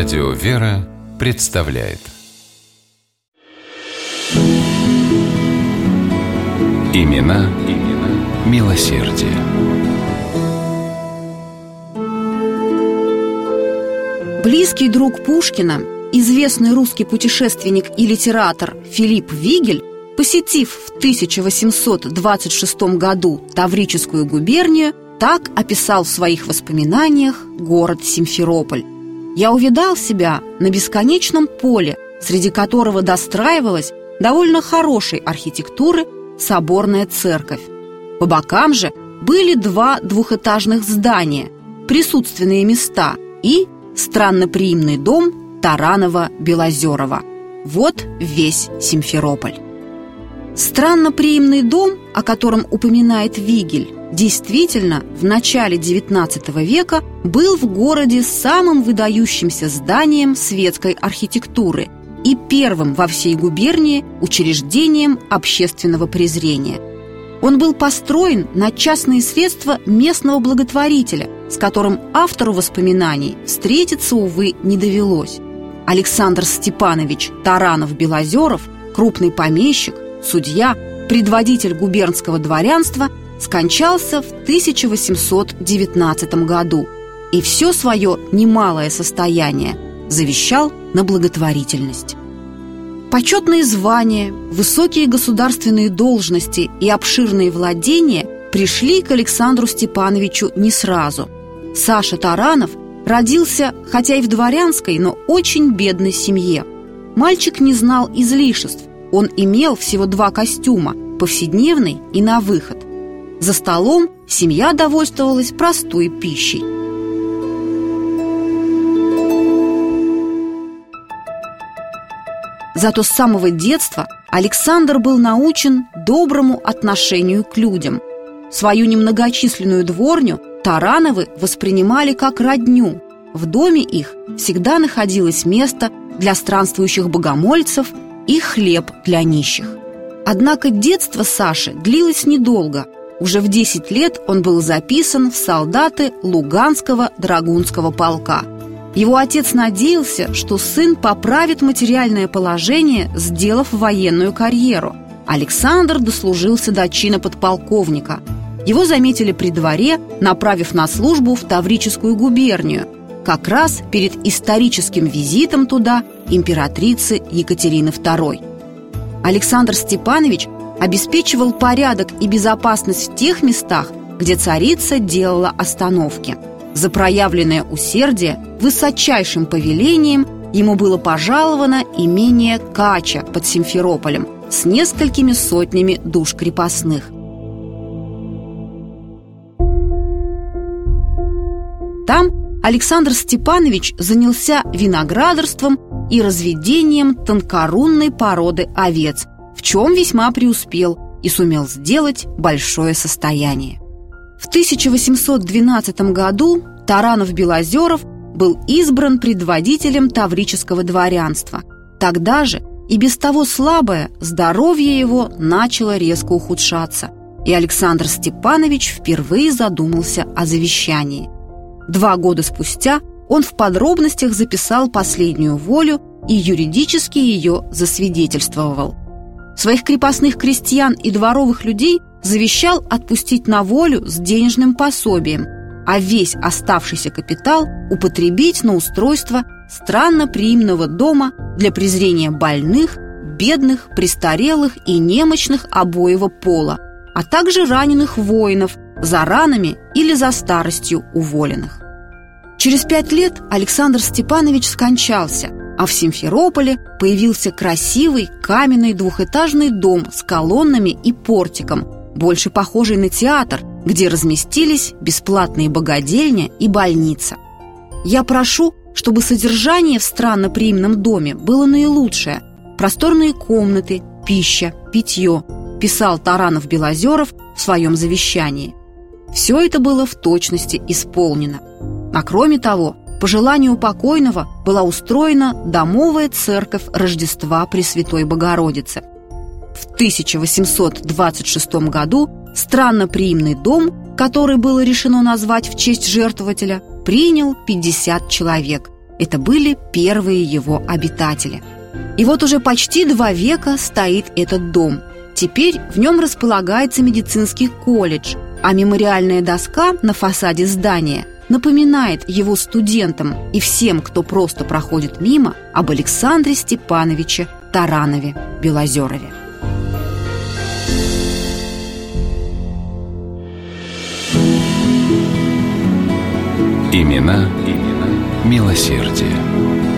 Радио «Вера» представляет Имена, имена милосердие. Близкий друг Пушкина, известный русский путешественник и литератор Филипп Вигель, посетив в 1826 году Таврическую губернию, так описал в своих воспоминаниях город Симферополь. «Я увидал себя на бесконечном поле, среди которого достраивалась довольно хорошей архитектуры соборная церковь. По бокам же были два двухэтажных здания, присутственные места и странноприимный дом Таранова-Белозерова. Вот весь Симферополь. Странноприимный дом, о котором упоминает Вигель, действительно в начале XIX века был в городе самым выдающимся зданием светской архитектуры и первым во всей губернии учреждением общественного презрения. Он был построен на частные средства местного благотворителя, с которым автору воспоминаний встретиться, увы, не довелось. Александр Степанович Таранов-Белозеров, крупный помещик, судья, предводитель губернского дворянства – скончался в 1819 году и все свое немалое состояние завещал на благотворительность. Почетные звания, высокие государственные должности и обширные владения пришли к Александру Степановичу не сразу. Саша Таранов родился, хотя и в дворянской, но очень бедной семье. Мальчик не знал излишеств, он имел всего два костюма – повседневный и на выход. За столом семья довольствовалась простой пищей. Зато с самого детства Александр был научен доброму отношению к людям. Свою немногочисленную дворню Тарановы воспринимали как родню. В доме их всегда находилось место для странствующих богомольцев и хлеб для нищих. Однако детство Саши длилось недолго – уже в 10 лет он был записан в солдаты Луганского драгунского полка. Его отец надеялся, что сын поправит материальное положение, сделав военную карьеру. Александр дослужился до чина подполковника. Его заметили при дворе, направив на службу в Таврическую губернию, как раз перед историческим визитом туда императрицы Екатерины II. Александр Степанович обеспечивал порядок и безопасность в тех местах, где царица делала остановки. За проявленное усердие высочайшим повелением ему было пожаловано имение Кача под Симферополем с несколькими сотнями душ крепостных. Там Александр Степанович занялся виноградарством и разведением тонкорунной породы овец – в чем весьма преуспел и сумел сделать большое состояние. В 1812 году Таранов-Белозеров был избран предводителем таврического дворянства. Тогда же и без того слабое здоровье его начало резко ухудшаться, и Александр Степанович впервые задумался о завещании. Два года спустя он в подробностях записал последнюю волю и юридически ее засвидетельствовал – Своих крепостных крестьян и дворовых людей завещал отпустить на волю с денежным пособием, а весь оставшийся капитал употребить на устройство странно-приимного дома для презрения больных, бедных, престарелых и немощных обоего пола, а также раненых воинов за ранами или за старостью уволенных. Через пять лет Александр Степанович скончался – а в Симферополе появился красивый каменный двухэтажный дом с колоннами и портиком, больше похожий на театр, где разместились бесплатные богадельня и больница. Я прошу, чтобы содержание в странноприимном доме было наилучшее. Просторные комнаты, пища, питье, писал Таранов-Белозеров в своем завещании. Все это было в точности исполнено. А кроме того, по желанию покойного была устроена домовая церковь Рождества Пресвятой Богородицы. В 1826 году странноприимный дом, который было решено назвать в честь жертвователя, принял 50 человек. Это были первые его обитатели. И вот уже почти два века стоит этот дом. Теперь в нем располагается медицинский колледж, а мемориальная доска на фасаде здания напоминает его студентам и всем, кто просто проходит мимо, об Александре Степановиче Таранове Белозерове. Имена, имена милосердие.